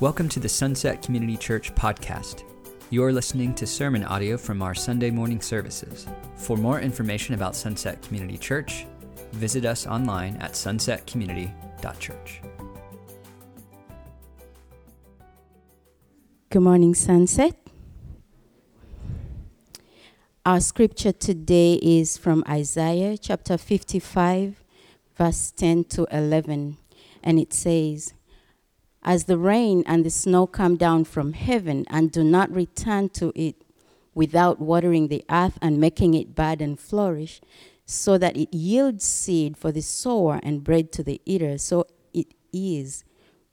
Welcome to the Sunset Community Church podcast. You're listening to sermon audio from our Sunday morning services. For more information about Sunset Community Church, visit us online at sunsetcommunity.church. Good morning, Sunset. Our scripture today is from Isaiah chapter 55, verse 10 to 11, and it says, As the rain and the snow come down from heaven and do not return to it without watering the earth and making it bud and flourish, so that it yields seed for the sower and bread to the eater, so it is.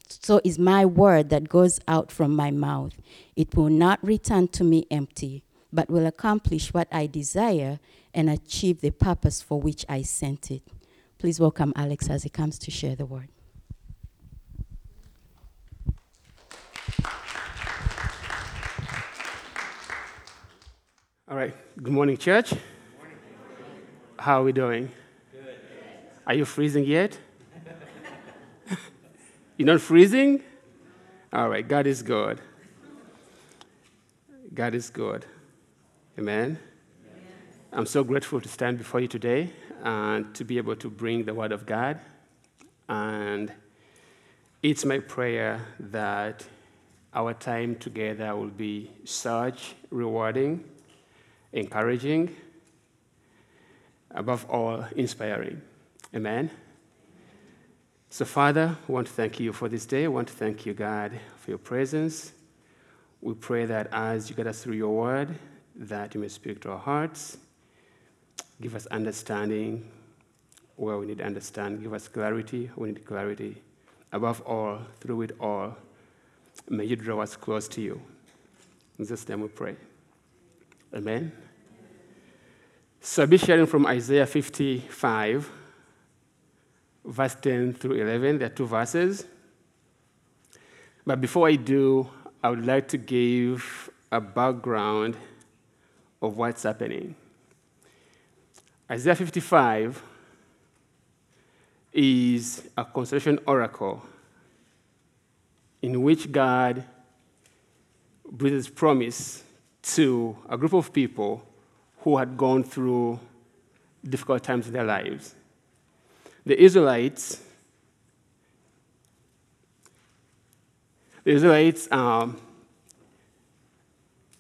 So is my word that goes out from my mouth. It will not return to me empty, but will accomplish what I desire and achieve the purpose for which I sent it. Please welcome Alex as he comes to share the word. All right. Good morning, church. How are we doing? Good. Are you freezing yet? You're not freezing? All right. God is good. God is good. Amen. I'm so grateful to stand before you today and to be able to bring the Word of God. And it's my prayer that our time together will be such rewarding, encouraging, above all, inspiring. Amen. So, Father, we want to thank you for this day. We want to thank you, God, for your presence. We pray that as you get us through your word, that you may speak to our hearts, give us understanding where we need to understand, give us clarity where we need clarity. Above all, through it all, may you draw us close to you. In this name we pray. Amen. So I'll be sharing from Isaiah 55, verse 10 through 11. There are two verses. But before I do, I would like to give a background of what's happening. Isaiah 55 is a consolation oracle in which God breathes promise to a group of people who had gone through difficult times in their lives. The Israelites, the Israelites um,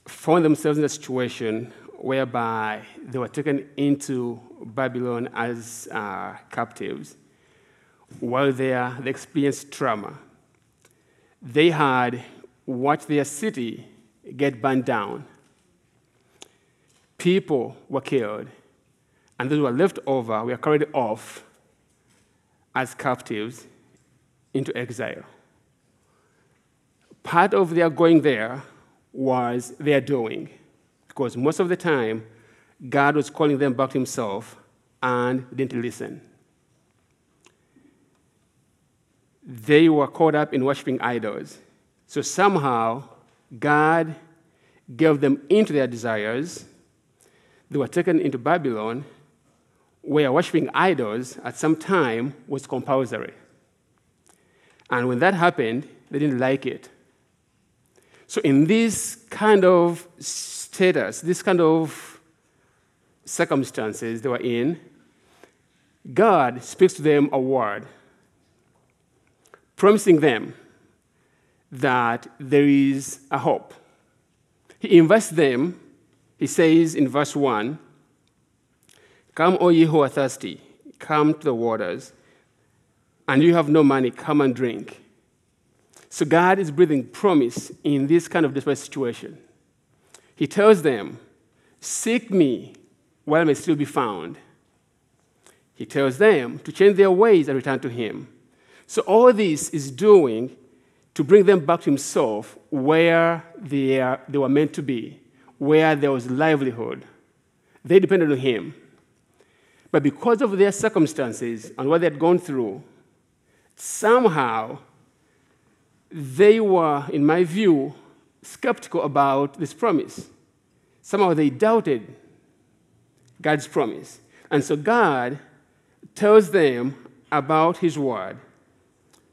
found themselves in a situation whereby they were taken into Babylon as uh, captives. While there, they experienced trauma. They had watched their city get burned down. People were killed, and those who were left over were carried off as captives into exile. Part of their going there was their doing, because most of the time, God was calling them back to Himself and didn't listen. They were caught up in worshiping idols. So somehow, God gave them into their desires. They were taken into Babylon, where worshiping idols at some time was compulsory. And when that happened, they didn't like it. So, in this kind of status, this kind of circumstances they were in, God speaks to them a word, promising them that there is a hope. He invites them, he says in verse 1 Come, all ye who are thirsty, come to the waters, and you have no money, come and drink. So God is breathing promise in this kind of desperate situation. He tells them, Seek me while I may still be found. He tells them to change their ways and return to Him. So all this is doing to bring them back to Himself where they, are, they were meant to be, where there was livelihood. They depended on Him. But because of their circumstances and what they had gone through, somehow they were, in my view, skeptical about this promise. Somehow they doubted God's promise. And so God tells them about His word.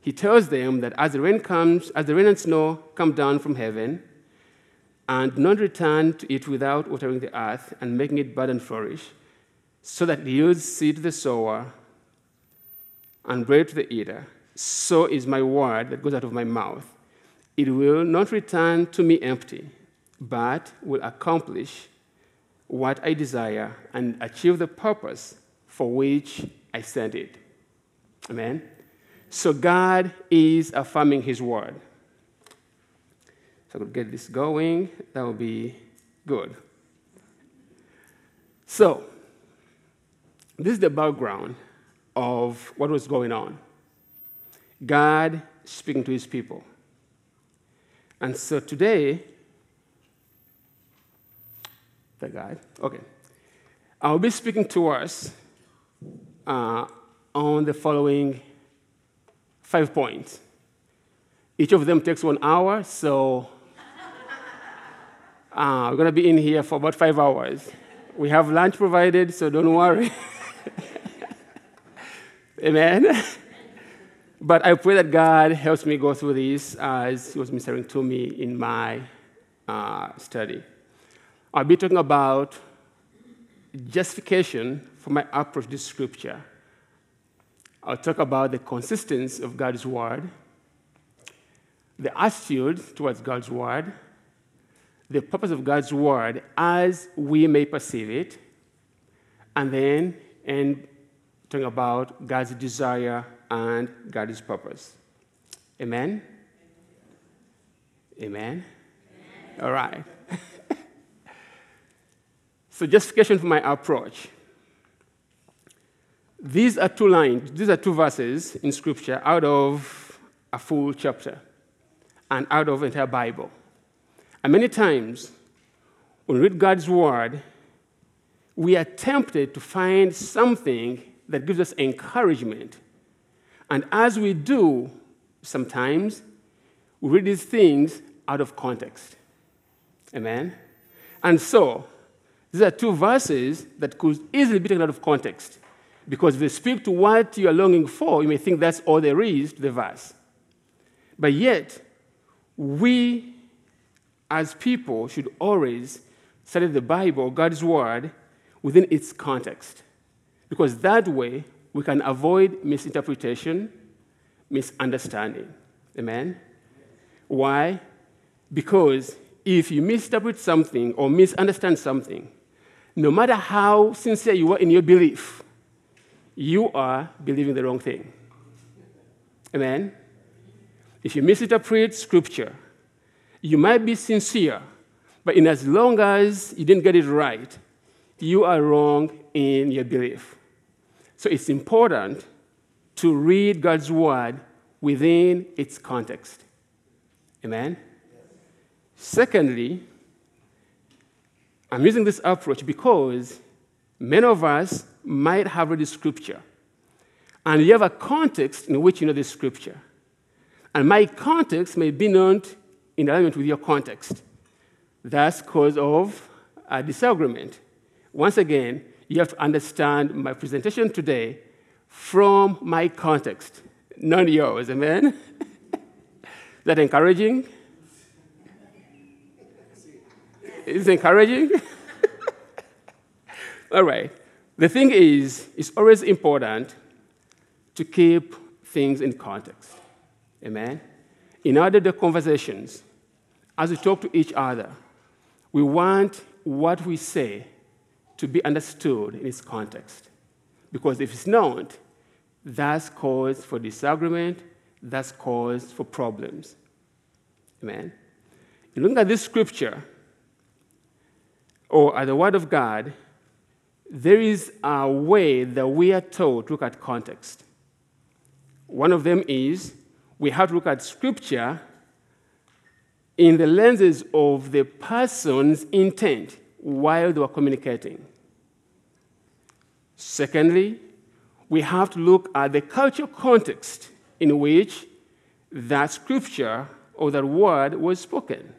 he tells them that as the rain comes, as the rain and snow come down from heaven, and not return to it without watering the earth and making it bud and flourish, so that it yields seed to the sower and bread to the eater, so is my word that goes out of my mouth. It will not return to me empty, but will accomplish what I desire and achieve the purpose for which I sent it. Amen. So God is affirming his word. I could get this going, that would be good. So, this is the background of what was going on. God speaking to his people. And so today, the guy, okay, I'll be speaking to us uh, on the following five points. Each of them takes one hour, so uh, we're going to be in here for about five hours. We have lunch provided, so don't worry. Amen. but I pray that God helps me go through this as He was ministering to me in my uh, study. I'll be talking about justification for my approach to Scripture. I'll talk about the consistency of God's Word, the attitude towards God's Word, the purpose of God's Word as we may perceive it, and then and talking about God's desire and God's purpose. Amen? Amen? All right. so, justification for my approach. These are two lines, these are two verses in Scripture out of a full chapter and out of entire Bible. And many times, when we read God's Word, we are tempted to find something that gives us encouragement. And as we do, sometimes we read these things out of context. Amen? And so, these are two verses that could easily be taken out of context. Because if they speak to what you are longing for, you may think that's all there is to the verse. But yet, we as people should always study the Bible, God's Word, within its context. Because that way, we can avoid misinterpretation, misunderstanding. Amen? Why? Because if you misinterpret something or misunderstand something, no matter how sincere you are in your belief, you are believing the wrong thing. Amen? If you misinterpret scripture, you might be sincere, but in as long as you didn't get it right, you are wrong in your belief. So it's important to read God's word within its context. Amen? Secondly, I'm using this approach because many of us might have read the scripture, and you have a context in which you know the scripture. And my context may be not in alignment with your context. That's cause of a disagreement. Once again, you have to understand my presentation today from my context, not yours. Amen? Is that encouraging? Is it encouraging? All right. The thing is, it's always important to keep things in context. Amen? In the conversations, as we talk to each other, we want what we say to be understood in its context. Because if it's not, that's cause for disagreement, that's cause for problems. Amen? You look at this scripture, or at the Word of God, there is a way that we are told to look at context. One of them is we have to look at Scripture in the lenses of the person's intent while they were communicating. Secondly, we have to look at the cultural context in which that scripture or that word was spoken.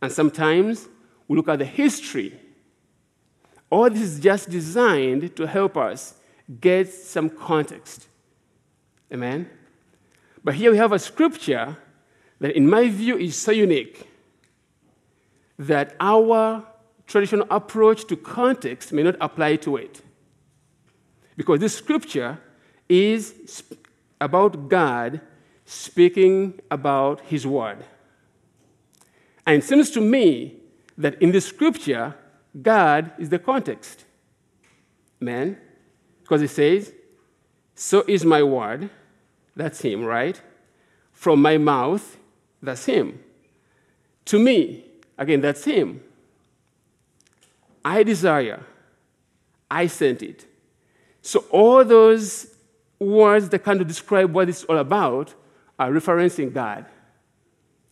And sometimes we look at the history. All this is just designed to help us get some context. Amen? But here we have a scripture that, in my view, is so unique that our traditional approach to context may not apply to it. Because this scripture is about God speaking about his word. And it seems to me that in the scripture, God is the context. Man, because it says, So is my word, that's him, right? From my mouth, that's him. To me, again, that's him. I desire, I sent it. So all those words that kind of describe what it's all about are referencing God.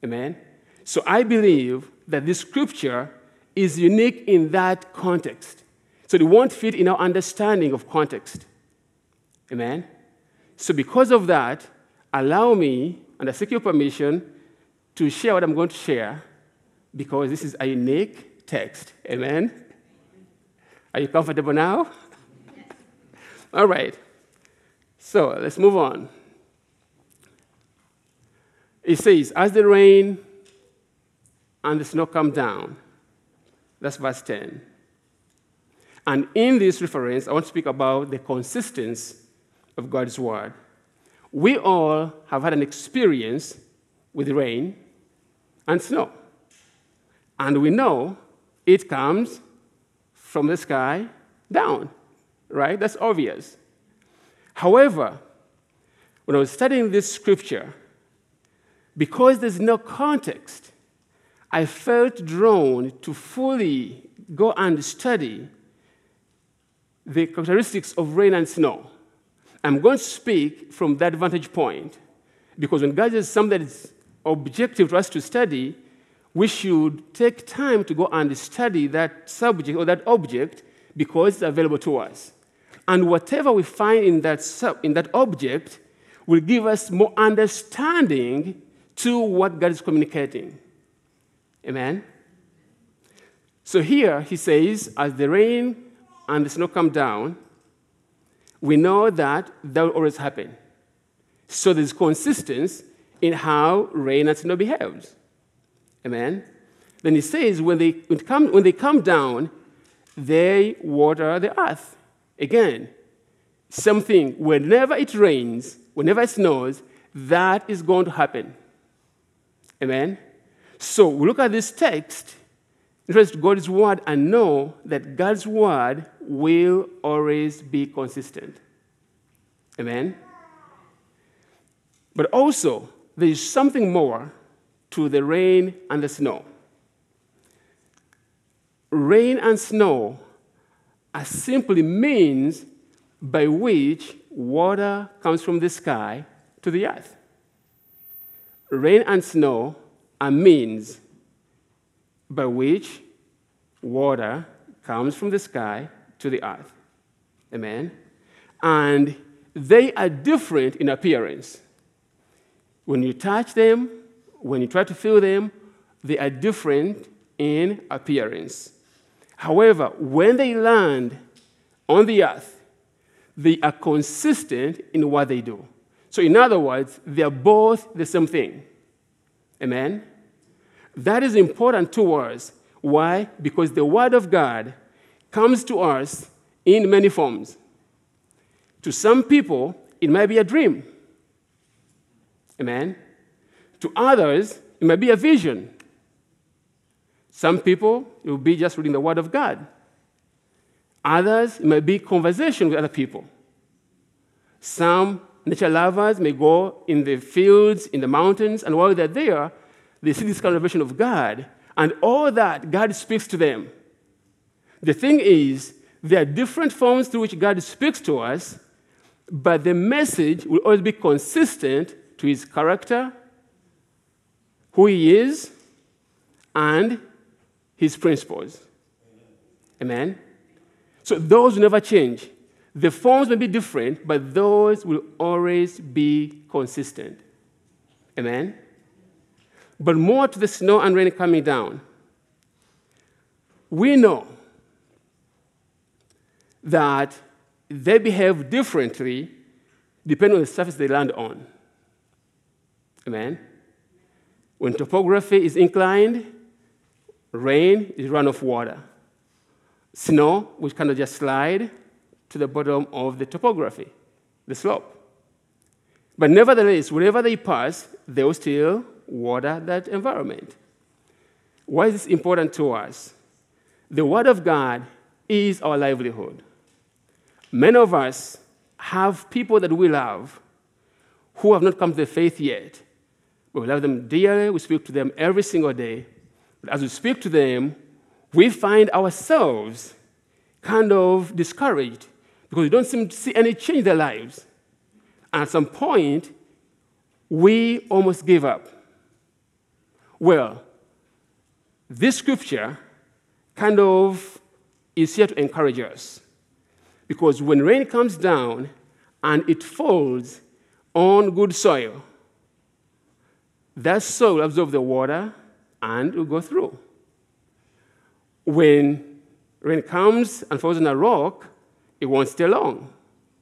Amen? So I believe that this scripture is unique in that context. So it won't fit in our understanding of context. Amen? So because of that, allow me, and I seek your permission, to share what I'm going to share because this is a unique text. Amen? Are you comfortable now? All right. So let's move on. It says, As the rain and the snow come down, that's verse 10. And in this reference, I want to speak about the consistency of God's word. We all have had an experience with rain and snow. And we know it comes from the sky down, right? That's obvious. However, when I was studying this scripture, because there's no context, I felt drawn to fully go and study the characteristics of rain and snow. I'm going to speak from that vantage point because when God says something that is objective for us to study, we should take time to go and study that subject or that object because it's available to us. And whatever we find in that, sub, in that object will give us more understanding to what God is communicating. Amen? So here he says, as the rain and the snow come down, we know that that will always happen. So there's consistency in how rain and snow behaves. Amen? Then he says, when they, when, come, when they come down, they water the earth. Again, something, whenever it rains, whenever it snows, that is going to happen. Amen? So we look at this text, trust God's word, and know that God's word will always be consistent. Amen? But also, there is something more to the rain and the snow. Rain and snow are simply means by which water comes from the sky to the earth. Rain and snow are means by which water comes from the sky to the earth. Amen? And they are different in appearance. When you touch them, when you try to feel them, they are different in appearance. However, when they land on the earth, they are consistent in what they do. So, in other words, they are both the same thing. Amen? That is important to us. Why? Because the Word of God comes to us in many forms. To some people, it might be a dream. Amen? To others, it might be a vision. Some people, it will be just reading the Word of God. Others, it might be conversation with other people. Some nature lovers may go in the fields, in the mountains, and while they're there, they see this revelation of God, and all that, God speaks to them. The thing is, there are different forms through which God speaks to us, but the message will always be consistent to his character, who he is, and his principles. Amen? So those will never change. The forms may be different, but those will always be consistent. Amen? But more to the snow and rain coming down. We know that they behave differently depending on the surface they land on. Amen. When topography is inclined, rain is runoff water. Snow, which kind of just slide to the bottom of the topography, the slope. But nevertheless, wherever they pass, they will still water that environment. Why is this important to us? The Word of God is our livelihood. Many of us have people that we love who have not come to the faith yet. But we love them dearly, we speak to them every single day. But as we speak to them, we find ourselves kind of discouraged because we don't seem to see any change in their lives. And at some point, we almost give up. Well, this scripture kind of is here to encourage us. Because when rain comes down and it falls on good soil, that soil absorbs the water and will go through. When rain comes and falls on a rock, it won't stay long,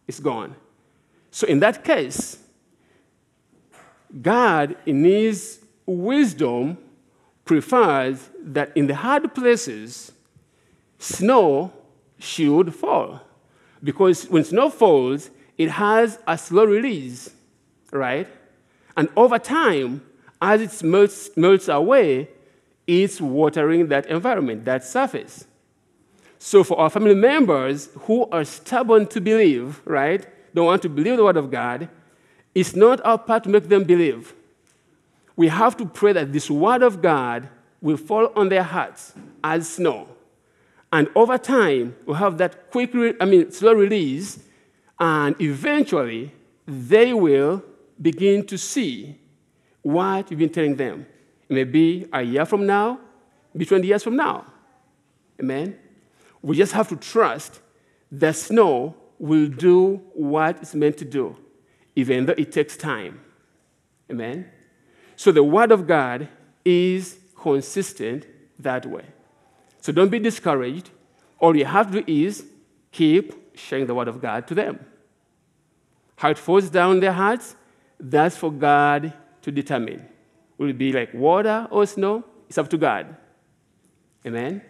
it's gone. So, in that case, God, in His wisdom, prefers that in the hard places, snow should fall. Because when snow falls, it has a slow release, right? And over time, as it melts, melts away, it's watering that environment, that surface. So, for our family members who are stubborn to believe, right, don't want to believe the Word of God, it's not our part to make them believe. We have to pray that this Word of God will fall on their hearts as snow. And over time, we'll have that quick, re- I mean, slow release, and eventually they will begin to see what you've been telling them. It may be a year from now, maybe 20 years from now. Amen? We just have to trust that snow will do what it's meant to do, even though it takes time. Amen? So the Word of God is consistent that way. So don't be discouraged. All you have to do is keep sharing the Word of God to them. How it falls down their hearts, that's for God to determine. Will it be like water or snow? It's up to God. Amen?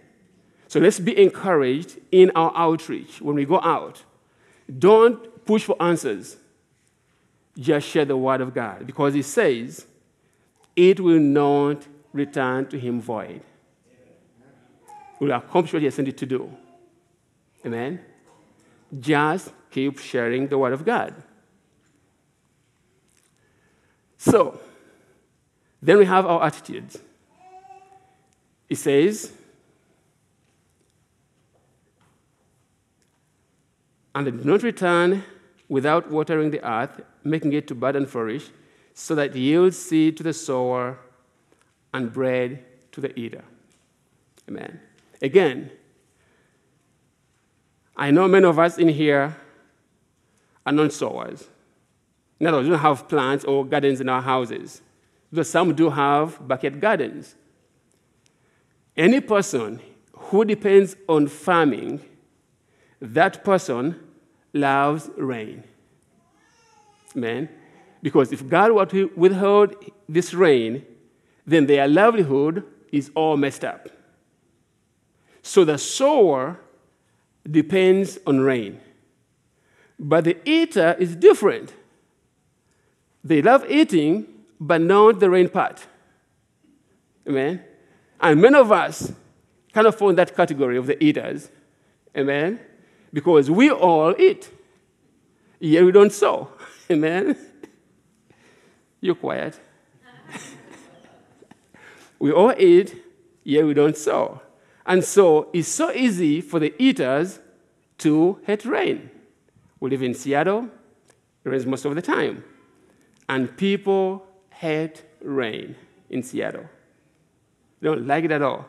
So let's be encouraged in our outreach when we go out. Don't push for answers. Just share the word of God because it says, it will not return to him void. It will accomplish what he has sent it to do. Amen? Just keep sharing the word of God. So, then we have our attitudes. It says, and they do not return without watering the earth, making it to bud and flourish, so that yields seed to the sower and bread to the eater. Amen. Again, I know many of us in here are non sowers. In other words, we don't have plants or gardens in our houses, though some do have bucket gardens. Any person who depends on farming that person loves rain. Amen. Because if God were to withhold this rain, then their livelihood is all messed up. So the sower depends on rain. But the eater is different. They love eating, but not the rain part. Amen. And many of us kind of fall in that category of the eaters. Amen because we all eat. Yet we don't sow. Amen? You're quiet. we all eat, yet we don't sow. And so it's so easy for the eaters to hate rain. We live in Seattle, it rains most of the time. And people hate rain in Seattle. They don't like it at all.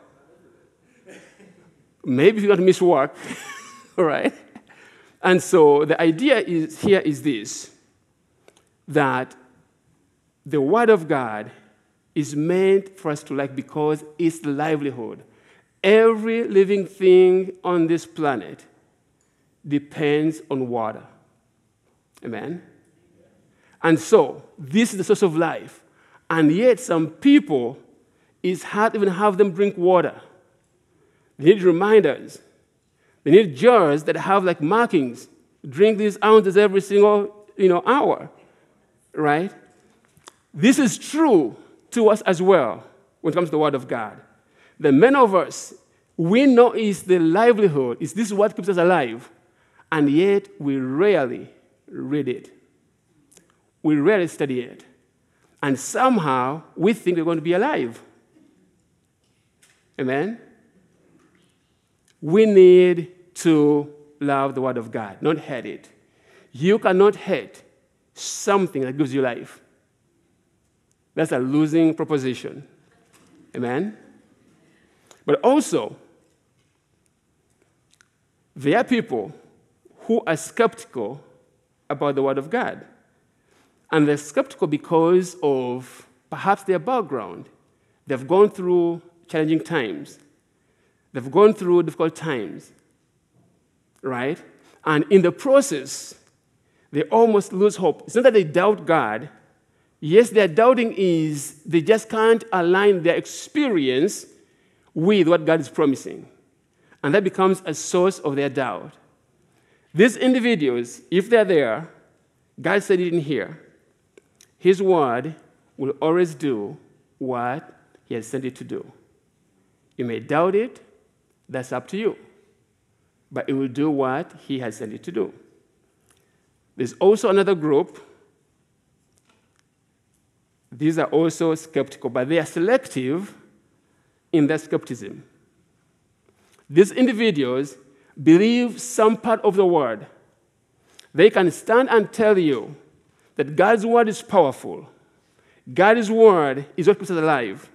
Maybe you're going to miss work. All right? And so the idea is, here is this that the Word of God is meant for us to like because it's the livelihood. Every living thing on this planet depends on water. Amen? And so, this is the source of life. And yet, some people, it's hard to even have them drink water. They need reminders. They need jars that have like markings. Drink these ounces every single you know, hour, right? This is true to us as well when it comes to the Word of God. The many of us, we know is the livelihood, is this what keeps us alive, and yet we rarely read it. We rarely study it. And somehow we think we're going to be alive. Amen? We need to love the Word of God, not hate it. You cannot hate something that gives you life. That's a losing proposition. Amen? But also, there are people who are skeptical about the Word of God. And they're skeptical because of perhaps their background. They've gone through challenging times, they've gone through difficult times, right? And in the process, they almost lose hope. It's not that they doubt God. Yes, their doubting is they just can't align their experience with what God is promising. And that becomes a source of their doubt. These individuals, if they're there, God said it in here, His word will always do what He has sent it to do. You may doubt it, that's up to you. But it will do what He has sent it to do. There's also another group. These are also skeptical, but they are selective in their skepticism. These individuals believe some part of the word. They can stand and tell you that God's word is powerful. God's word is what keeps us alive.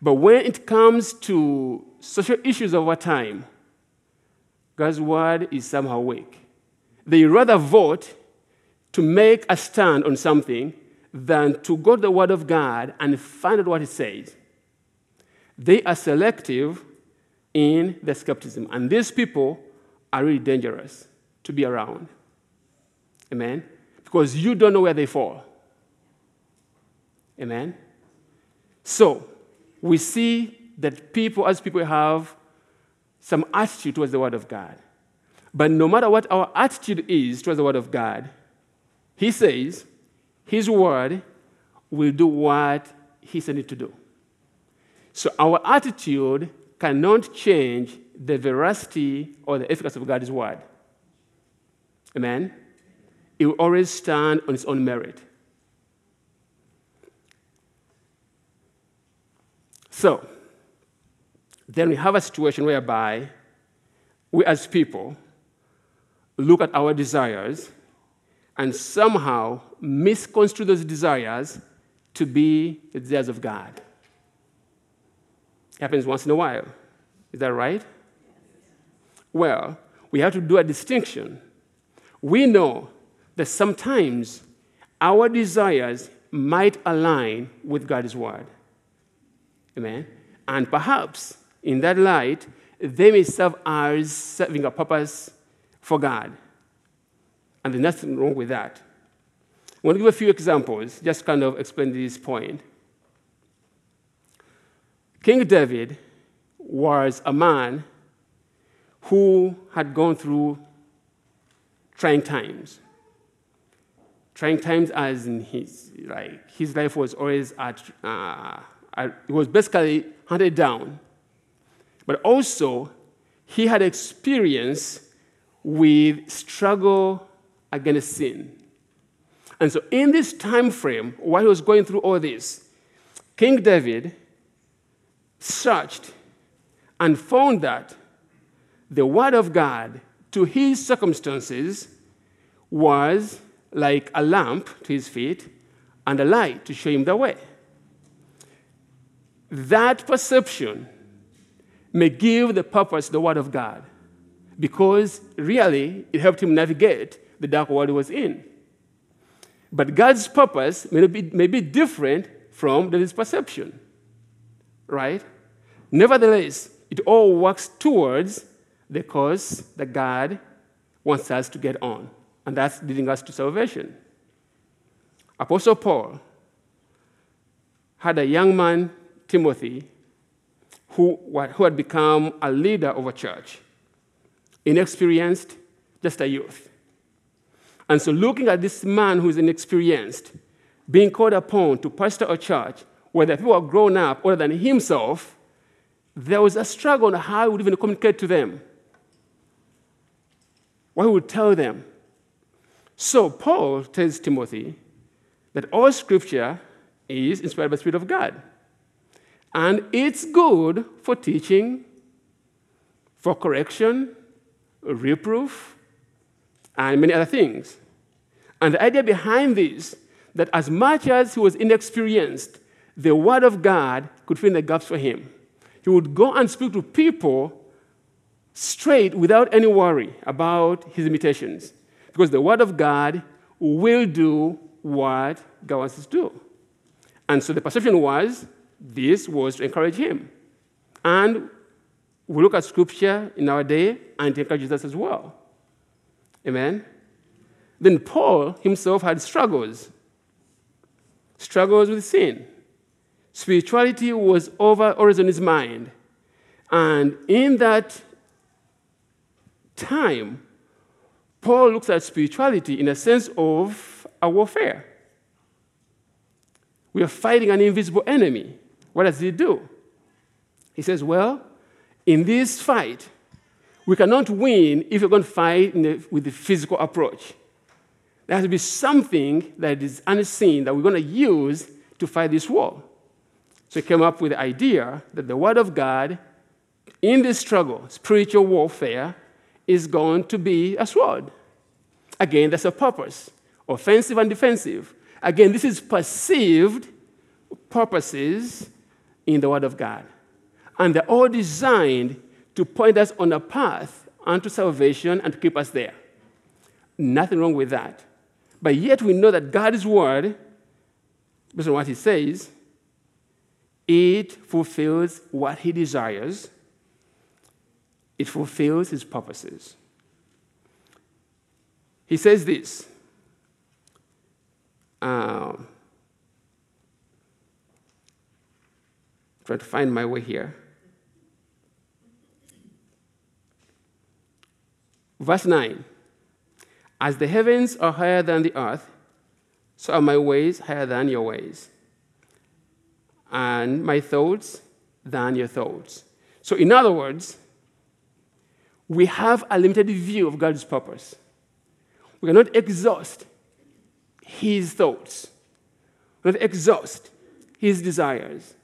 But when it comes to social issues of our time, God's word is somehow weak. They rather vote to make a stand on something than to go to the Word of God and find out what it says. They are selective in their skepticism. And these people are really dangerous to be around. Amen? Because you don't know where they fall. Amen? So, we see that people, as people, have some attitude towards the Word of God. But no matter what our attitude is towards the Word of God, He says His Word will do what He sent it to do. So our attitude cannot change the veracity or the efficacy of God's Word. Amen? It will always stand on its own merit. So, then we have a situation whereby we as people look at our desires and somehow misconstrue those desires to be the desires of God. It happens once in a while. Is that right? Well, we have to do a distinction. We know that sometimes our desires might align with God's word. Amen? And perhaps in that light, they may serve as serving a purpose for God. And there's nothing wrong with that. I want to give a few examples, just kind of explain this point. King David was a man who had gone through trying times. Trying times as in his, like, his life was always at, uh, it was basically hunted down. But also, he had experience with struggle against sin. And so, in this time frame, while he was going through all this, King David searched and found that the Word of God to his circumstances was like a lamp to his feet and a light to show him the way. That perception may give the purpose the Word of God because really it helped him navigate the dark world was in. But God's purpose may be, may be different from his perception, right? Nevertheless, it all works towards the cause that God wants us to get on, and that's leading us to salvation. Apostle Paul had a young man, Timothy, who, who had become a leader of a church, inexperienced, just a youth. And so, looking at this man who's inexperienced, being called upon to pastor a church where the people are grown up other than himself, there was a struggle on how he would even communicate to them, what he would tell them. So, Paul tells Timothy that all scripture is inspired by the Spirit of God. And it's good for teaching, for correction, reproof, and many other things. And the idea behind this that as much as he was inexperienced, the Word of God could fill in the gaps for him. He would go and speak to people straight without any worry about his limitations. Because the Word of God will do what God wants to do. And so the perception was this was to encourage him. And we look at Scripture in our day and it encourages us as well. Amen? Then Paul himself had struggles struggles with sin. Spirituality was over always on his mind. And in that time, Paul looks at spirituality in a sense of a warfare. We are fighting an invisible enemy. What does he do? He says, Well, in this fight, we cannot win if we're going to fight the, with the physical approach. There has to be something that is unseen that we're going to use to fight this war. So he came up with the idea that the Word of God in this struggle, spiritual warfare, is going to be a sword. Again, that's a purpose offensive and defensive. Again, this is perceived purposes in the Word of God. And they're all designed to point us on a path unto salvation and to keep us there. Nothing wrong with that. But yet we know that God's word, based on what he says, it fulfills what he desires, it fulfills his purposes. He says this. Um, try to find my way here. Verse 9 As the heavens are higher than the earth, so are my ways higher than your ways, and my thoughts than your thoughts. So, in other words, we have a limited view of God's purpose. We cannot exhaust His thoughts, we cannot exhaust His desires.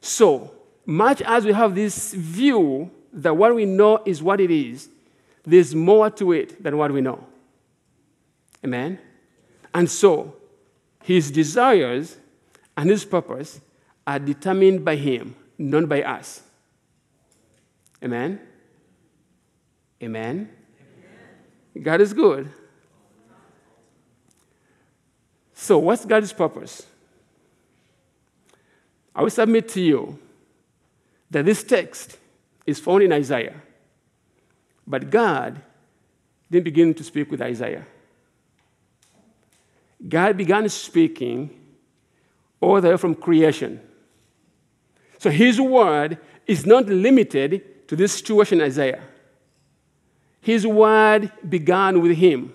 So, much as we have this view that what we know is what it is, there's more to it than what we know. Amen? And so, his desires and his purpose are determined by him, not by us. Amen? Amen? God is good. So, what's God's purpose? I will submit to you that this text is found in Isaiah. But God didn't begin to speak with Isaiah. God began speaking all the way from creation. So his word is not limited to this situation Isaiah. His word began with him.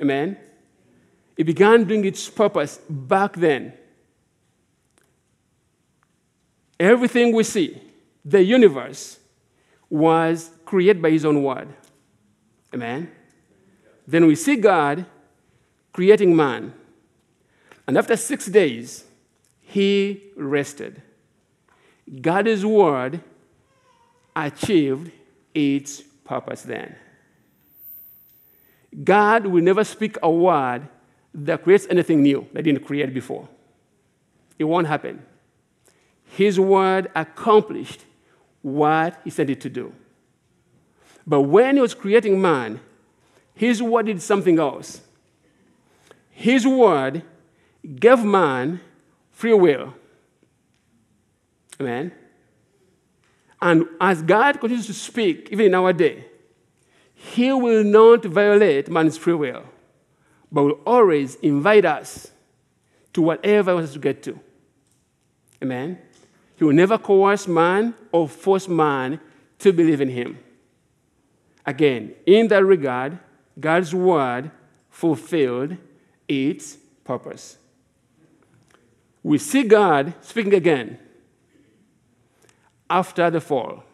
Amen? It began doing its purpose back then. Everything we see, the universe, was created by his own word. Amen? Then we see God creating man. And after six days, he rested. God's word achieved its purpose then. God will never speak a word that creates anything new that didn't create before. It won't happen. His word accomplished what he sent it to do. But when he was creating man, his word did something else. His word gave man free will. Amen. And as God continues to speak, even in our day, he will not violate man's free will, but will always invite us to whatever he wants us to get to. Amen? He will never coerce man or force man to believe in him. Again, in that regard, God's word fulfilled its purpose. We see God speaking again after the fall.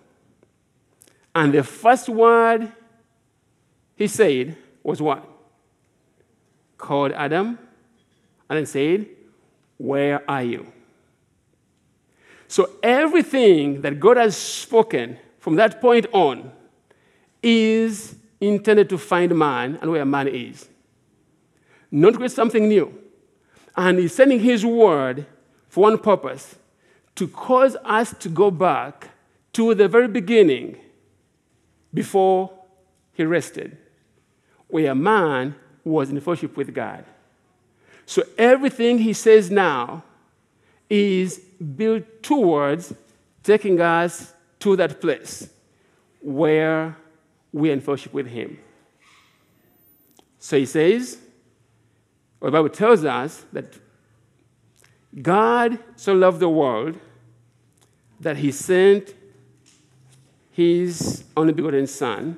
And the first word he said was what? Called Adam and then said, Where are you? So everything that God has spoken from that point on is intended to find man and where man is, not create something new. And He's sending His word for one purpose to cause us to go back to the very beginning before He rested, where man was in fellowship with God. So everything He says now is built towards taking us to that place where we're in fellowship with Him. So He says, or the Bible tells us that God so loved the world that He sent His only begotten Son,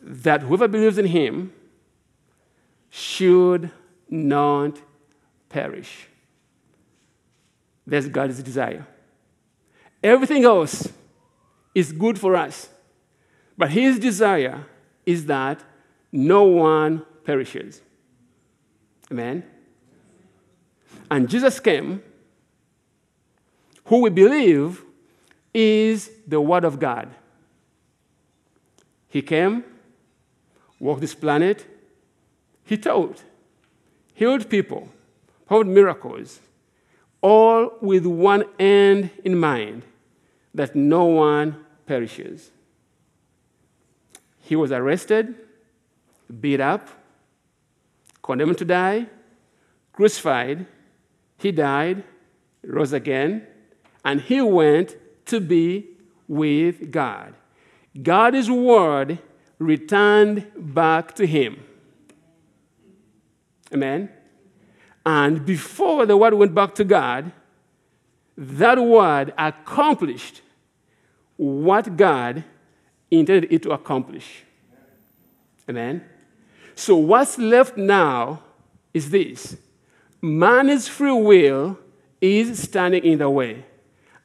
that whoever believes in Him should not perish. That's God's desire. Everything else is good for us, but His desire is that no one perishes. Amen? And Jesus came, who we believe is the Word of God. He came, walked this planet, he taught, healed people, performed miracles, all with one end in mind that no one perishes. He was arrested, beat up, condemned to die, crucified, he died, rose again, and he went to be with God. God's word returned back to him. Amen? And before the word went back to God, that word accomplished what God intended it to accomplish. Amen? So, what's left now is this man's free will is standing in the way,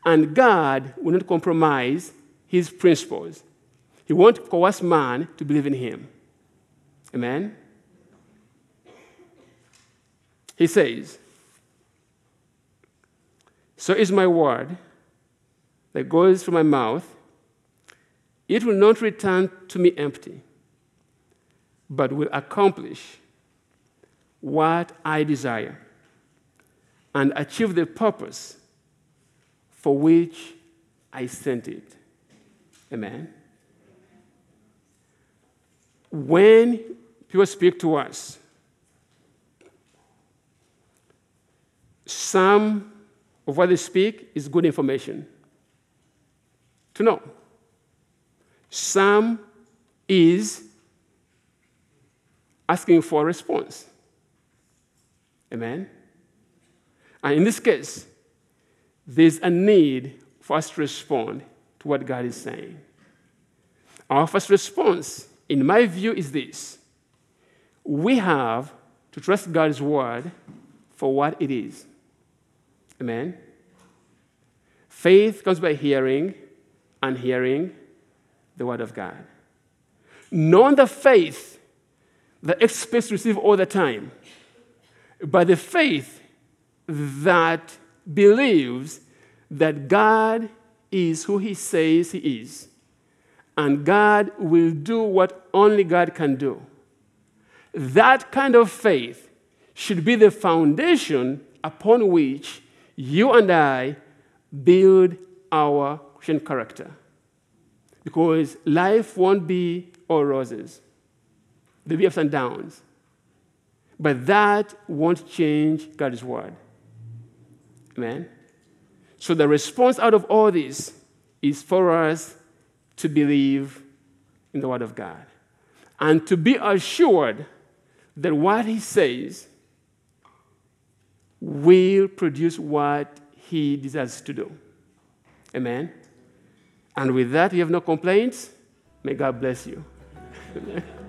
and God will not compromise his principles. He won't coerce man to believe in him. Amen? He says, So is my word that goes from my mouth, it will not return to me empty, but will accomplish what I desire and achieve the purpose for which I sent it. Amen. When people speak to us, some of what they speak is good information to know. Some is asking for a response. Amen? And in this case, there's a need for us to respond to what God is saying. Our first response, in my view, is this we have to trust God's word for what it is. Amen? Faith comes by hearing, and hearing the Word of God. Knowing the faith that expects to receive all the time, but the faith that believes that God is who He says He is, and God will do what only God can do. That kind of faith should be the foundation upon which you and I build our Christian character. Because life won't be all roses, there'll be ups and downs. But that won't change God's word. Amen? So the response out of all this is for us to believe in the word of God and to be assured that what he says will produce what he desires to do. Amen. And with that, you have no complaints. May God bless you.